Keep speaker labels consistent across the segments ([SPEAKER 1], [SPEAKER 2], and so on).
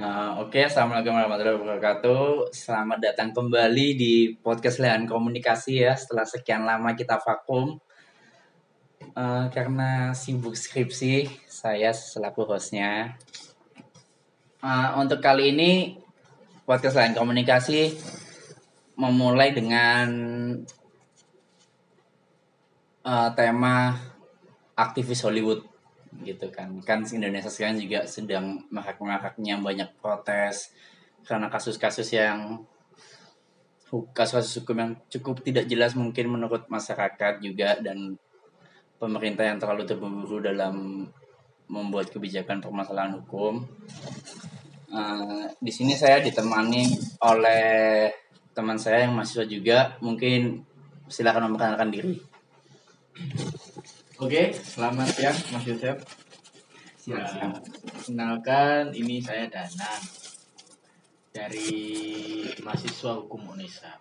[SPEAKER 1] Nah, oke, Assalamualaikum warahmatullahi wabarakatuh. Selamat datang kembali di podcast Lehan Komunikasi ya. Setelah sekian lama kita vakum, Eh, karena sibuk skripsi, saya selaku hostnya. Eh, untuk kali ini, podcast Lehan Komunikasi memulai dengan eh, tema aktivis Hollywood gitu kan kan Indonesia sekarang juga sedang marak-maraknya banyak protes karena kasus-kasus yang kasus-kasus hukum yang cukup tidak jelas mungkin menurut masyarakat juga dan pemerintah yang terlalu terburu-buru dalam membuat kebijakan permasalahan hukum. Uh, di sini saya ditemani oleh teman saya yang mahasiswa juga. Mungkin silakan memperkenalkan diri.
[SPEAKER 2] Oke, selamat siang Mas Yosef.
[SPEAKER 1] Siap,
[SPEAKER 2] Nah,
[SPEAKER 1] siap.
[SPEAKER 2] Kenalkan, ini saya Danang dari mahasiswa hukum UNESA.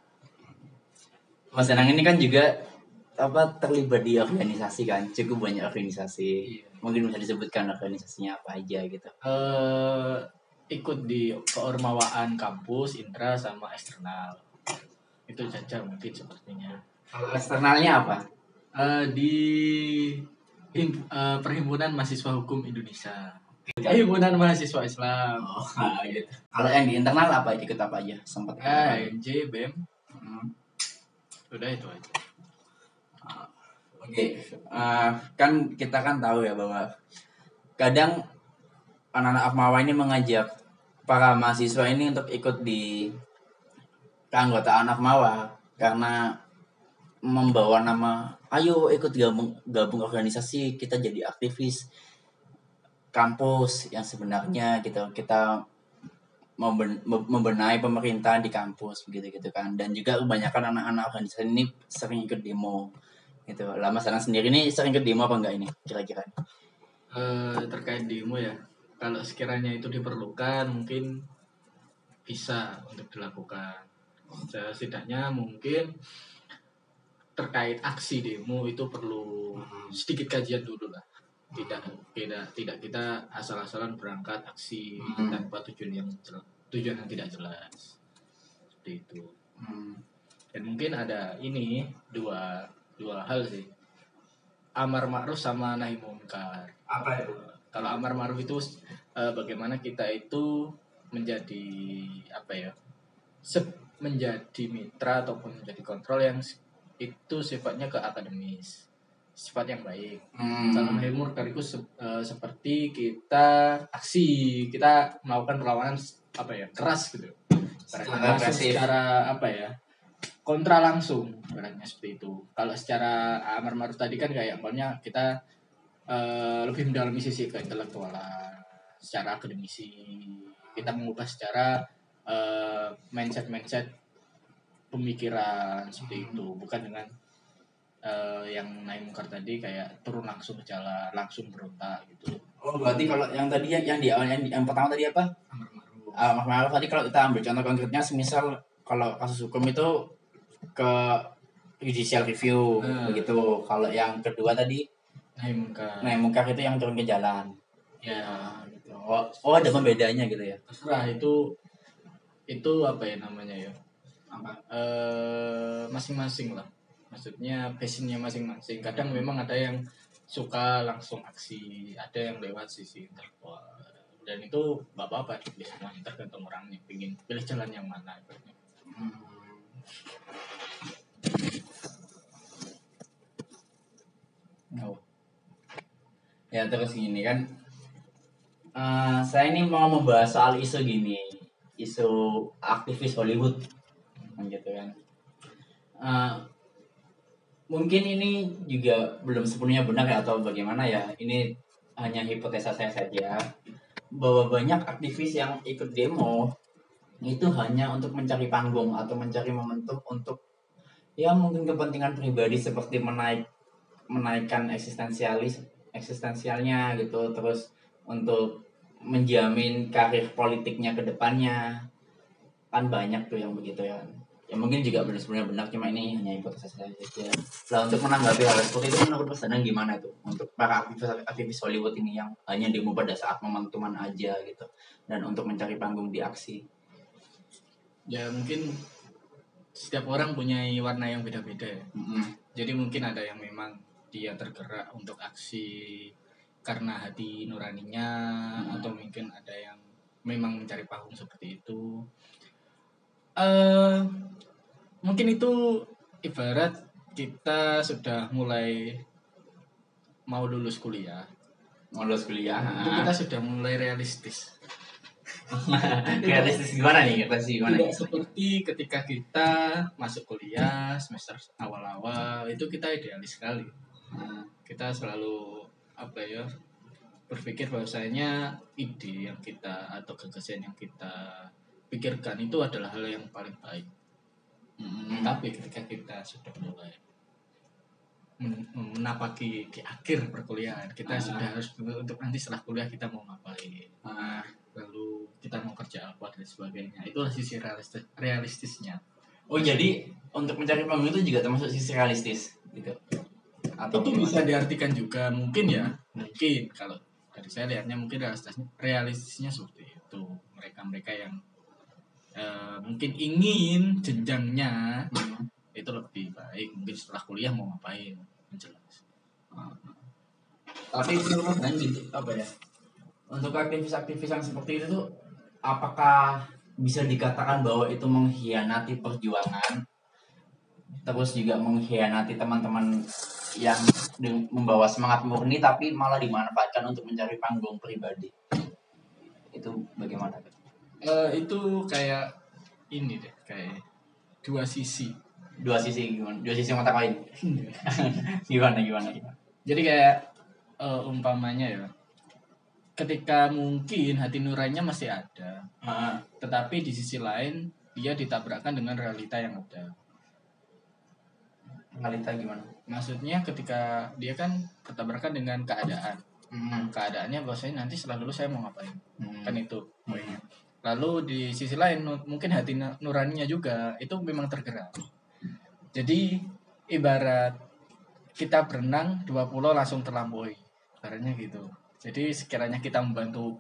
[SPEAKER 1] Mas Danang ini kan juga apa terlibat di organisasi kan, cukup banyak organisasi.
[SPEAKER 2] Iya.
[SPEAKER 1] Mungkin bisa disebutkan organisasinya apa aja gitu.
[SPEAKER 2] Eh, ikut di keormawaan kampus, intra sama eksternal. Itu saja mungkin sepertinya.
[SPEAKER 1] Kalau eksternalnya apa?
[SPEAKER 2] Eh, di him- eh, Perhimpunan Mahasiswa Hukum Indonesia. Perhimpunan Mahasiswa Islam.
[SPEAKER 1] Oh, gitu. Kalau yang di internal apa ikut apa aja? Sempat?
[SPEAKER 2] Eh, NJ, BEM,
[SPEAKER 1] Hmm.
[SPEAKER 2] udah itu aja.
[SPEAKER 1] Oke, eh, kan kita kan tahu ya bahwa kadang anak-anak Akmawa ini mengajak para mahasiswa ini untuk ikut di keanggotaan Akmawa karena membawa nama ayo ikut gabung gabung organisasi kita jadi aktivis kampus yang sebenarnya gitu. Kita memben- membenahi pemerintah di kampus begitu gitu kan. Dan juga kebanyakan anak-anak organisasi ini sering ikut demo gitu. Lah mas Anang sendiri ini sering ikut demo apa enggak ini kira-kira?
[SPEAKER 2] Eh, terkait demo ya kalau sekiranya itu diperlukan mungkin bisa untuk dilakukan. Setidaknya mungkin terkait aksi demo itu perlu sedikit kajian dulu lah. Tidak tidak tidak kita asal-asalan berangkat aksi
[SPEAKER 1] Hmm.
[SPEAKER 2] tanpa tujuan yang tujuan yang tidak jelas. Seperti itu.
[SPEAKER 1] Hmm.
[SPEAKER 2] dan mungkin ada ini dua dua hal sih. Amar ma'ruf sama nahi munkar.
[SPEAKER 1] Apa itu?
[SPEAKER 2] Kalau amar ma'ruf itu eh, bagaimana kita itu menjadi apa ya se- menjadi mitra ataupun menjadi kontrol yang itu sifatnya ke akademis. Sifat yang baik.
[SPEAKER 1] Hmm.
[SPEAKER 2] nahi munkar itu se- eh, seperti kita aksi kita melakukan perlawanan apa ya keras gitu.
[SPEAKER 1] Agresif.
[SPEAKER 2] secara apa ya kontra langsung ibaratnya seperti itu. Kalau secara amar ma'ruf tadi kan kayak umpamanya kita eh, lebih mendalami sisi keintelektualan secara akademisi. Kita mengubah secara eh, mindset mindset pemikiran seperti itu. Bukan dengan eh, yang naik mungkar tadi kayak turun langsung ke jalan langsung berontak gitu.
[SPEAKER 1] Oh berarti kalau yang tadi yang, yang di awal yang, yang pertama tadi apa?
[SPEAKER 2] Amar ma'ruf.
[SPEAKER 1] Ah, Maruf tadi kalau kita ambil contoh konkretnya semisal kalau kasus hukum itu ke judicial review
[SPEAKER 2] Hmm.
[SPEAKER 1] begitu. Kalau yang kedua tadi
[SPEAKER 2] naik mungkar
[SPEAKER 1] mungkar itu yang turun ke jalan.
[SPEAKER 2] Ya.
[SPEAKER 1] Gitu. oh, oh ada pembedanya gitu ya?
[SPEAKER 2] Terserah itu itu apa ya namanya ya eh masing-masing lah. Maksudnya passionnya masing-masing. Kadang memang ada yang suka langsung aksi ada yang lewat sisi intelektual dan itu apa-apa di semuanya tergantung orangnya pingin pilih jalan yang mana ibaratnya.
[SPEAKER 1] Oh. Ya terus gini kan, Eh, saya ini mau membahas soal isu gini, isu aktivis Hollywood, gitu kan. Eh, mungkin ini juga belum sepenuhnya benar ya atau bagaimana ya? Ini hanya hipotesa saya saja bahwa banyak aktivis yang ikut demo itu hanya untuk mencari panggung atau mencari momentum untuk ya mungkin kepentingan pribadi seperti menaik menaikkan eksistensialis eksistensialnya gitu terus untuk menjamin karir politiknya ke depannya kan banyak tuh yang begitu ya ya mungkin juga benar sebenarnya benar cuma ini hanya hipotesis saja lah untuk menanggapi hal seperti itu menurut Mas Danang gimana tuh untuk para aktivis aktivis Hollywood ini yang hanya demo pada saat momentuman aja gitu dan untuk mencari panggung di aksi
[SPEAKER 2] ya mungkin setiap orang punya warna yang beda-beda ya.
[SPEAKER 1] Mm-mm.
[SPEAKER 2] jadi mungkin ada yang memang dia tergerak untuk aksi karena hati nuraninya
[SPEAKER 1] Hmm.
[SPEAKER 2] atau mungkin ada yang memang mencari panggung seperti itu eh mungkin itu ibarat kita sudah mulai mau lulus kuliah.
[SPEAKER 1] Mau lulus kuliah
[SPEAKER 2] itu kita sudah mulai realistis.
[SPEAKER 1] Realistis gimana nih? Realistis gimana
[SPEAKER 2] tidak seperti ketika kita masuk kuliah semester awal-awal itu kita idealis sekali. Kita selalu apa ya berpikir bahwasanya ide yang kita atau gagasan yang kita pikirkan itu adalah hal yang paling baik.
[SPEAKER 1] Mm-mm.
[SPEAKER 2] tapi ketika kita sudah mulai men- menapaki di akhir perkuliahan kita
[SPEAKER 1] Ah.
[SPEAKER 2] sudah harus untuk nanti setelah kuliah kita mau ngapain.
[SPEAKER 1] Ah,
[SPEAKER 2] lalu kita mau kerja apa dan sebagainya. Itulah sisi realistis realistisnya.
[SPEAKER 1] Oh jadi untuk mencari panggung itu juga termasuk sisi realistis gitu? Atau
[SPEAKER 2] itu bisa diartikan juga mungkin ya. Mungkin kalau dari saya lihatnya mungkin realistisnya realistisnya seperti itu. Mereka mereka yang eh, mungkin ingin jenjangnya
[SPEAKER 1] Hmm.
[SPEAKER 2] itu lebih baik. Mungkin setelah kuliah mau ngapain jelas.
[SPEAKER 1] Tapi menurut apa ya? Untuk aktivis-aktivis yang seperti itu tuh apakah bisa dikatakan bahwa itu mengkhianati perjuangan terus juga mengkhianati teman-teman yang membawa semangat murni tapi malah dimanfaatkan untuk mencari panggung pribadi? Itu bagaimana
[SPEAKER 2] Eh, itu kayak ini deh kayak dua sisi.
[SPEAKER 1] Dua sisi gimana? Dua sisi mata koin gimana gimana gimana?
[SPEAKER 2] Jadi kayak eh, umpamanya ya ketika mungkin hati nuraninya masih ada
[SPEAKER 1] Ah,
[SPEAKER 2] tetapi di sisi lain dia ditabrakkan dengan realita yang ada.
[SPEAKER 1] Ngalita gimana?
[SPEAKER 2] Maksudnya ketika dia kan bertabrakan dengan keadaan.
[SPEAKER 1] Hmm.
[SPEAKER 2] keadaannya bahwasanya nanti setelah lulus saya mau ngapain?
[SPEAKER 1] Hmm.
[SPEAKER 2] kan itu poinnya lalu di sisi lain mungkin hati nu- nuraninya juga itu memang tergerak. Jadi ibarat kita berenang dua pulau langsung terlampaui. Ibaratnya gitu. Jadi sekiranya kita membantu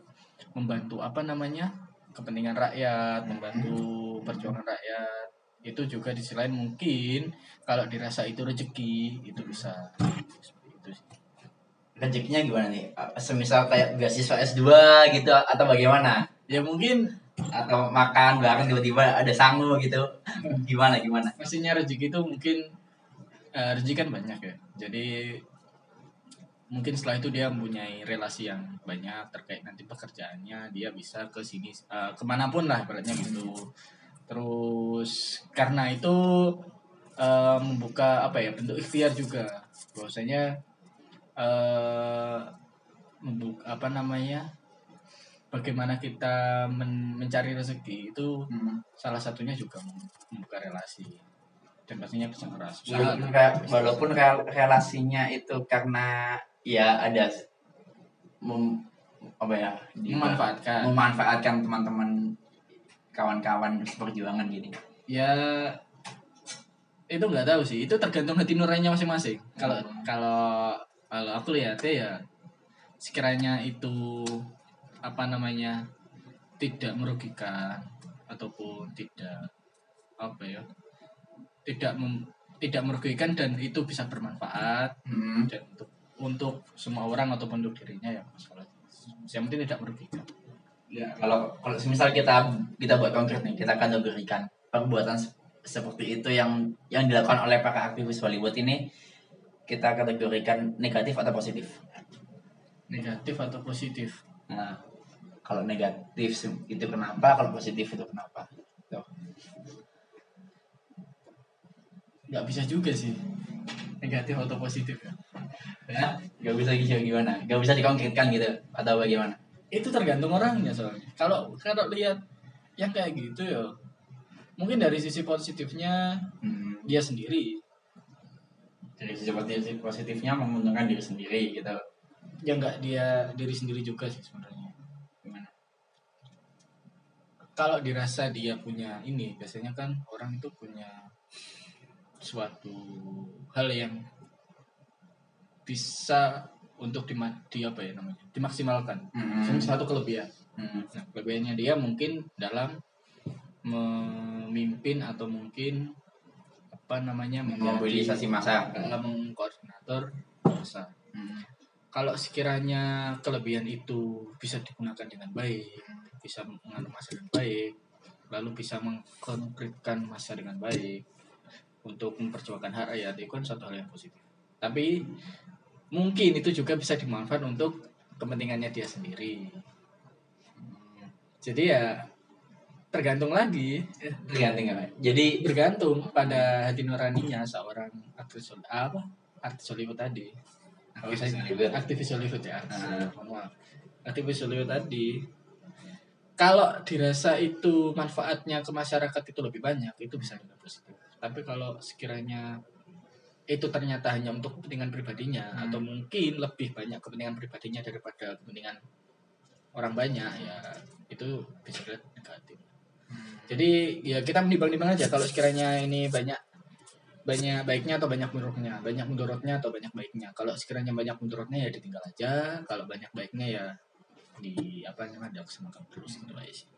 [SPEAKER 2] membantu apa namanya? Kepentingan rakyat membantu perjuangan rakyat itu juga di sisi lain mungkin kalau dirasa itu rezeki itu bisa. Itu
[SPEAKER 1] rezekinya gimana nih? Semisal kayak beasiswa S2 gitu atau bagaimana
[SPEAKER 2] ya mungkin
[SPEAKER 1] atau makan bareng tiba-tiba ada sangu gitu gimana gimana
[SPEAKER 2] Maksudnya rezeki itu mungkin eh, rezeki kan banyak ya. Jadi mungkin setelah itu dia mempunyai relasi yang banyak terkait nanti pekerjaannya dia bisa ke sini eh, ke mana pun lah ibaratnya gitu. Terus karena itu eh, membuka apa ya bentuk ikhtiar juga bahwasanya eh membuka apa namanya bagaimana kita men- mencari rezeki itu salah satunya juga mem- membuka relasi. Dan pastinya kerja keras
[SPEAKER 1] walaupun kayak walaupun rel- relasinya itu karena ya ada mem, apa ya di-
[SPEAKER 2] memanfaatkan.
[SPEAKER 1] memanfaatkan teman-teman kawan-kawan perjuangan gini.
[SPEAKER 2] Ya itu nggak tahu sih. Itu tergantung hati nuraninya masing-masing. Kalau
[SPEAKER 1] Hmm.
[SPEAKER 2] kalau kalau aku lihatnya ya sekiranya itu apa namanya tidak merugikan ataupun tidak apa ya tidak mem- tidak merugikan dan itu bisa bermanfaat
[SPEAKER 1] Hmm.
[SPEAKER 2] dan untuk untuk semua orang ataupun untuk dirinya ya masalah yang penting tidak merugikan
[SPEAKER 1] Ya, kalau kalau misal kita kita buat konkret nih, kita akan berikan perbuatan se- seperti itu yang yang dilakukan oleh para aktivis Hollywood ini kita kategorikan negatif atau positif.
[SPEAKER 2] negatif atau positif
[SPEAKER 1] Nah, kalau negatif itu kenapa, kalau positif itu kenapa? Tuh.
[SPEAKER 2] nggak bisa juga sih negatif atau positif ya ya
[SPEAKER 1] Gak bisa gitu gimana? Gak bisa dikonkretkan gitu atau bagaimana?
[SPEAKER 2] itu tergantung orangnya soalnya kalau kalau lihat yang kayak gitu ya mungkin dari sisi positifnya
[SPEAKER 1] Hmm.
[SPEAKER 2] dia sendiri
[SPEAKER 1] seperti sisi positifnya menguntungkan diri sendiri gitu.
[SPEAKER 2] ya nggak dia diri sendiri juga sih sebenarnya? Kalau dirasa dia punya ini biasanya kan orang itu punya suatu hal yang bisa untuk di, di apa ya namanya dimaksimalkan
[SPEAKER 1] Hmm.
[SPEAKER 2] Misalnya suatu kelebihan
[SPEAKER 1] Hmm.
[SPEAKER 2] nah kelebihannya dia mungkin dalam memimpin atau mungkin apa namanya menjadi-
[SPEAKER 1] Mobilisasi massa.
[SPEAKER 2] dalam koordinator masa
[SPEAKER 1] Hmm.
[SPEAKER 2] Kalau sekiranya kelebihan itu bisa digunakan dengan baik, bisa mengatur masa dengan baik, lalu bisa mengkonkretkan masa dengan baik untuk memperjuangkan hak rakyat itu kan suatu hal yang positif. Tapi mungkin itu juga bisa dimanfaatkan untuk kepentingannya dia sendiri. Jadi ya tergantung lagi,
[SPEAKER 1] Tergantung ya. Jadi
[SPEAKER 2] bergantung pada hati nuraninya seorang artis apa artis Hollywood tadi.
[SPEAKER 1] Aktivis Hollywood
[SPEAKER 2] ya. Maaf. Aktivis Hollywood tadi. Kalau dirasa itu manfaatnya ke masyarakat itu lebih banyak, itu bisa juga positif. Tapi kalau sekiranya itu ternyata hanya untuk kepentingan pribadinya
[SPEAKER 1] Hmm.
[SPEAKER 2] atau mungkin lebih banyak kepentingan pribadinya daripada kepentingan orang banyak ya itu bisa dilihat negatif. Jadi ya kita menimbang-nimbang aja kalau sekiranya ini banyak banyak baiknya atau banyak mudorotnya, banyak mudorotnya atau banyak baiknya. Kalau sekiranya banyak mudorotnya ya ditinggal aja, kalau banyak baiknya ya di apa namanya dilaksanakan terus gitu aja sih.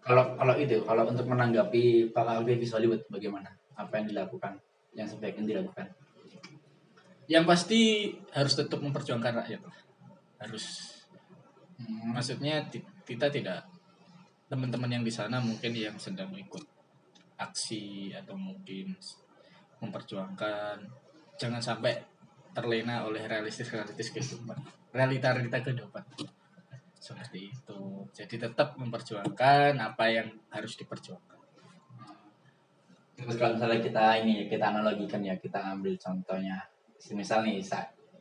[SPEAKER 1] kalau kalau itu kalau untuk menanggapi para aktivis Hollywood bagaimana? Apa yang dilakukan? Yang sebaiknya dilakukan?
[SPEAKER 2] Yang pasti harus tetap memperjuangkan rakyat lah. Harus
[SPEAKER 1] Hmm.
[SPEAKER 2] maksudnya kita tidak teman-teman yang di sana mungkin yang sedang ikut aksi atau mungkin memperjuangkan. Jangan sampai terlena oleh realistis realistis kehidupan. Realita realita kehidupan. Seperti itu. Jadi tetap memperjuangkan apa yang harus diperjuangkan.
[SPEAKER 1] Terus kalau misalnya kita ini kita analogikan ya kita ambil contohnya, misal nih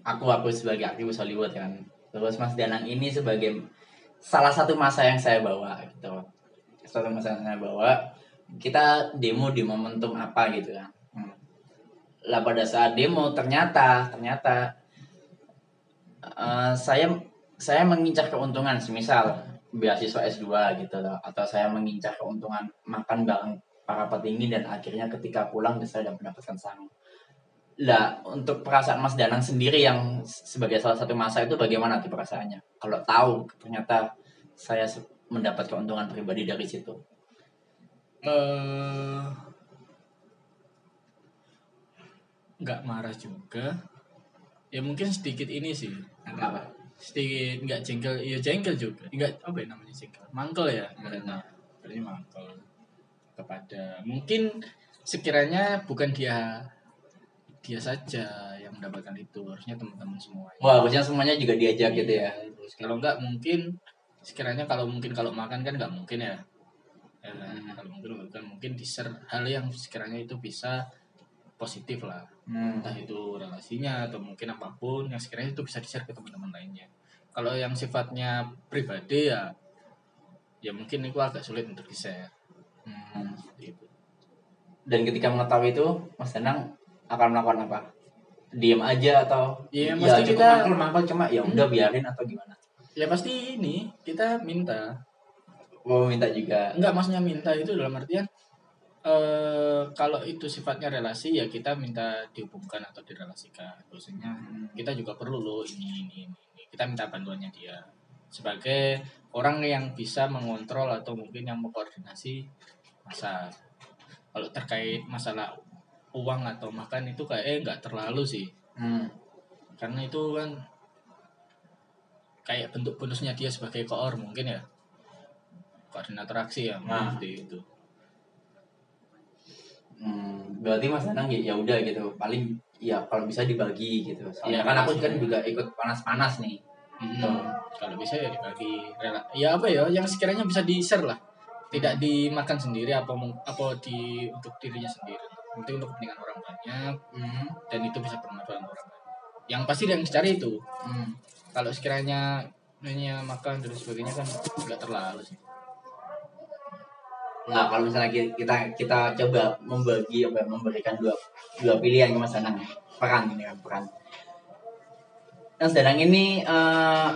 [SPEAKER 1] aku aku sebagai aktivis Hollywood kan, terus Mas Danang ini sebagai salah satu masa yang saya bawa gitu, satu masa yang saya bawa, kita demo di momentum apa gitu kan. Lah pada saat demo ternyata ternyata eh, saya saya mengincar keuntungan, semisal beasiswa S2 gitu loh, atau saya mengincar keuntungan makan bareng para petinggi dan akhirnya ketika pulang saya tidak mendapatkan sang. Lah untuk perasaan Mas Danang sendiri yang sebagai salah satu masa itu bagaimana tuh perasaannya? Kalau tahu ternyata saya mendapat keuntungan pribadi dari situ.
[SPEAKER 2] eh nggak marah juga ya mungkin sedikit ini sih
[SPEAKER 1] Apa?
[SPEAKER 2] sedikit nggak jengkel ya jengkel juga nggak apa ya namanya jengkel mangkel ya karena berarti mangkel kepada mungkin sekiranya bukan dia dia saja yang mendapatkan itu harusnya teman-teman semua
[SPEAKER 1] Wah, harusnya semuanya juga diajak gitu ya.
[SPEAKER 2] Terus kalau nggak mungkin sekiranya kalau mungkin kalau makan kan nggak mungkin ya Ya?
[SPEAKER 1] Hmm.
[SPEAKER 2] kalau mungkin bukan mungkin di share hal yang sekiranya itu bisa positif lah
[SPEAKER 1] Hmm.
[SPEAKER 2] entah itu relasinya atau mungkin apa pun yang sekiranya itu bisa di-share ke teman-teman lainnya. Kalau yang sifatnya pribadi ya ya mungkin itu agak sulit untuk di-share.
[SPEAKER 1] Hmm.
[SPEAKER 2] Seperti itu.
[SPEAKER 1] Dan ketika mengetahui itu, Mas Danang akan melakukan apa? Diam aja atau
[SPEAKER 2] Ya,
[SPEAKER 1] ya
[SPEAKER 2] mesti
[SPEAKER 1] cukup
[SPEAKER 2] kita-
[SPEAKER 1] mangkel mangkel cuma ya udah biarin atau gimana?
[SPEAKER 2] Ya pasti ini kita minta.
[SPEAKER 1] Mau minta juga.
[SPEAKER 2] Enggak maksudnya minta itu dalam artian eh kalau itu sifatnya relasi ya kita minta dihubungkan atau direlasikan. Maksudnya kita juga perlu loh ini, ini, ini, ini. Kita minta bantuannya dia sebagai orang yang bisa mengontrol atau mungkin yang mengkoordinasi masa. Kalau terkait masalah uang atau makan itu kayak eh nggak terlalu sih,
[SPEAKER 1] Hmm.
[SPEAKER 2] karena itu kan kayak bentuk bonusnya dia sebagai koor mungkin ya koordinator aksi ya
[SPEAKER 1] Nah.
[SPEAKER 2] itu.
[SPEAKER 1] Hmm, berarti Mas Danang ya ya udah gitu. Paling ya kalau bisa dibagi gitu. Soalnya
[SPEAKER 2] Iya,
[SPEAKER 1] kan aku kan juga ikut panas-panas nih.
[SPEAKER 2] Hmm, kalau bisa ya dibagi rela ya apa ya yang sekiranya bisa di share lah tidak dimakan sendiri apa apa di untuk dirinya sendiri penting untuk kepentingan orang banyak
[SPEAKER 1] Hmm.
[SPEAKER 2] dan itu bisa bermanfaat orang banyak yang pasti yang dicari itu
[SPEAKER 1] Hmm.
[SPEAKER 2] kalau sekiranya hanya makan dan sebagainya kan nggak terlalu sih
[SPEAKER 1] Nah, kalau misalnya ki- kita kita coba membagi apa memberikan dua dua pilihan ke Mas Danang. Peran ini kan peran. Mas Danang ini eh,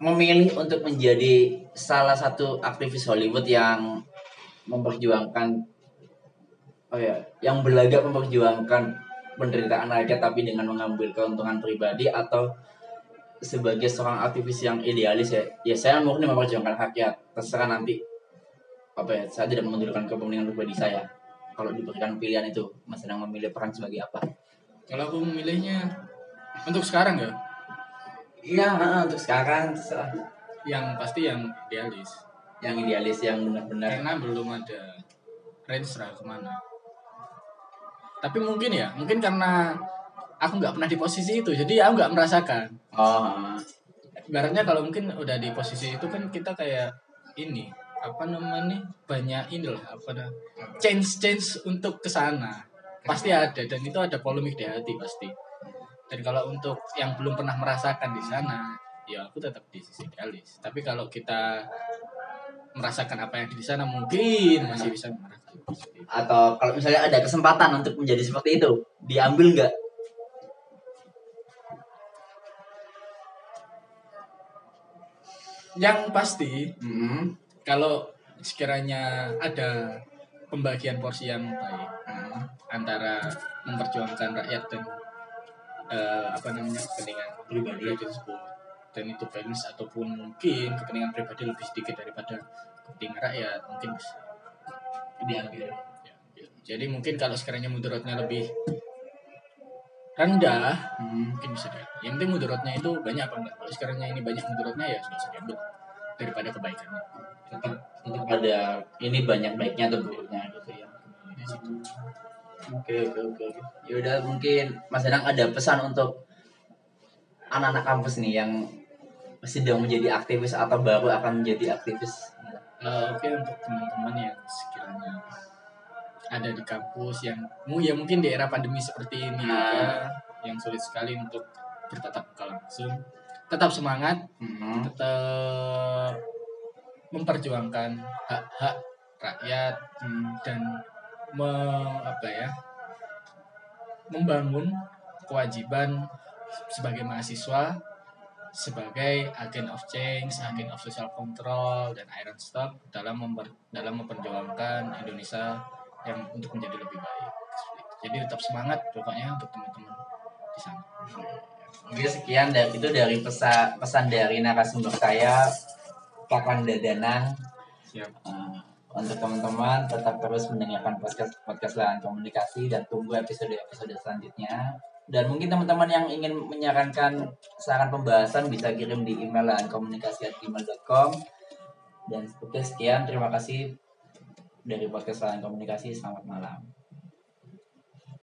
[SPEAKER 1] memilih untuk menjadi salah satu aktivis Hollywood yang memperjuangkan oh ya, yang berlagak memperjuangkan penderitaan rakyat tapi dengan mengambil keuntungan pribadi atau sebagai seorang aktivis yang idealis ya, ya saya murni memperjuangkan rakyat. Terserah nanti apa ya, saya tidak menundukkan kepentingan pribadi saya. Kalau diberikan pilihan itu, Mas sedang memilih peran sebagai apa?
[SPEAKER 2] Kalau aku memilihnya untuk sekarang ya,
[SPEAKER 1] Iya, untuk sekarang terserah.
[SPEAKER 2] yang pasti yang idealis.
[SPEAKER 1] yang idealis yang benar-benar
[SPEAKER 2] Karena belum ada range lah ke mana. Tapi mungkin ya, mungkin karena aku nggak pernah di posisi itu, jadi aku nggak merasakan.
[SPEAKER 1] oh
[SPEAKER 2] Ibaratnya kalau mungkin udah di posisi itu kan kita kayak ini apa namanya banyak inilah apa nah, change change untuk ke sana. Pasti ada dan itu ada polemik di hati pasti. Dan kalau untuk yang belum pernah merasakan di sana ya aku tetap di sisi idealis. Tapi kalau kita merasakan apa yang di sana mungkin masih bisa merasakan.
[SPEAKER 1] Atau kalau misalnya ada kesempatan untuk menjadi seperti itu diambil nggak?
[SPEAKER 2] Yang pasti
[SPEAKER 1] hmm.
[SPEAKER 2] Kalau sekiranya ada pembagian porsi yang baik
[SPEAKER 1] Hmm.
[SPEAKER 2] antara memperjuangkan rakyat dan eh, apa namanya kepentingan pribadi tersebut dan itu balance ataupun mungkin kepentingan pribadi lebih sedikit daripada kepentingan rakyat mungkin bisa
[SPEAKER 1] diambil
[SPEAKER 2] ya, ya. jadi mungkin kalau sekiranya mudaratnya lebih rendah
[SPEAKER 1] hmm.
[SPEAKER 2] mungkin bisa deh yang penting mudaratnya itu banyak apa enggak kalau sekiranya ini banyak mudaratnya ya sudah usah diambil daripada kebaikannya
[SPEAKER 1] tetap tetap ada ini banyak baiknya atau buruknya gitu ya.
[SPEAKER 2] Situ
[SPEAKER 1] oke oke oke oke. ya udah mungkin Mas Danang ada pesan untuk anak-anak kampus nih yang sedang menjadi aktivis atau baru akan menjadi aktivis?
[SPEAKER 2] Eh, Oke untuk teman-teman yang sekiranya ada di kampus yang ya mungkin di era pandemi seperti ini juga, yang sulit sekali untuk bertatap muka langsung tetap semangat
[SPEAKER 1] Hmm.
[SPEAKER 2] tetap memperjuangkan hak-hak rakyat hmm, dan me, apa ya membangun kewajiban sebagai mahasiswa sebagai agen of change, agen of social control dan iron stock dalam memper, dalam memperjuangkan Indonesia yang untuk menjadi lebih baik. Jadi tetap semangat pokoknya untuk teman-teman di sana.
[SPEAKER 1] Oke sekian dari itu dari pesan pesan dari narasumber saya Kakanda Danang
[SPEAKER 2] Siap.
[SPEAKER 1] Uh, untuk teman-teman tetap terus mendengarkan podcast podcast lahan komunikasi dan tunggu episode episode selanjutnya. Dan mungkin teman-teman yang ingin menyarankan saran pembahasan bisa kirim di email lahan komunikasi gmail.com dan oke sekian terima kasih dari podcast lahan komunikasi. Selamat malam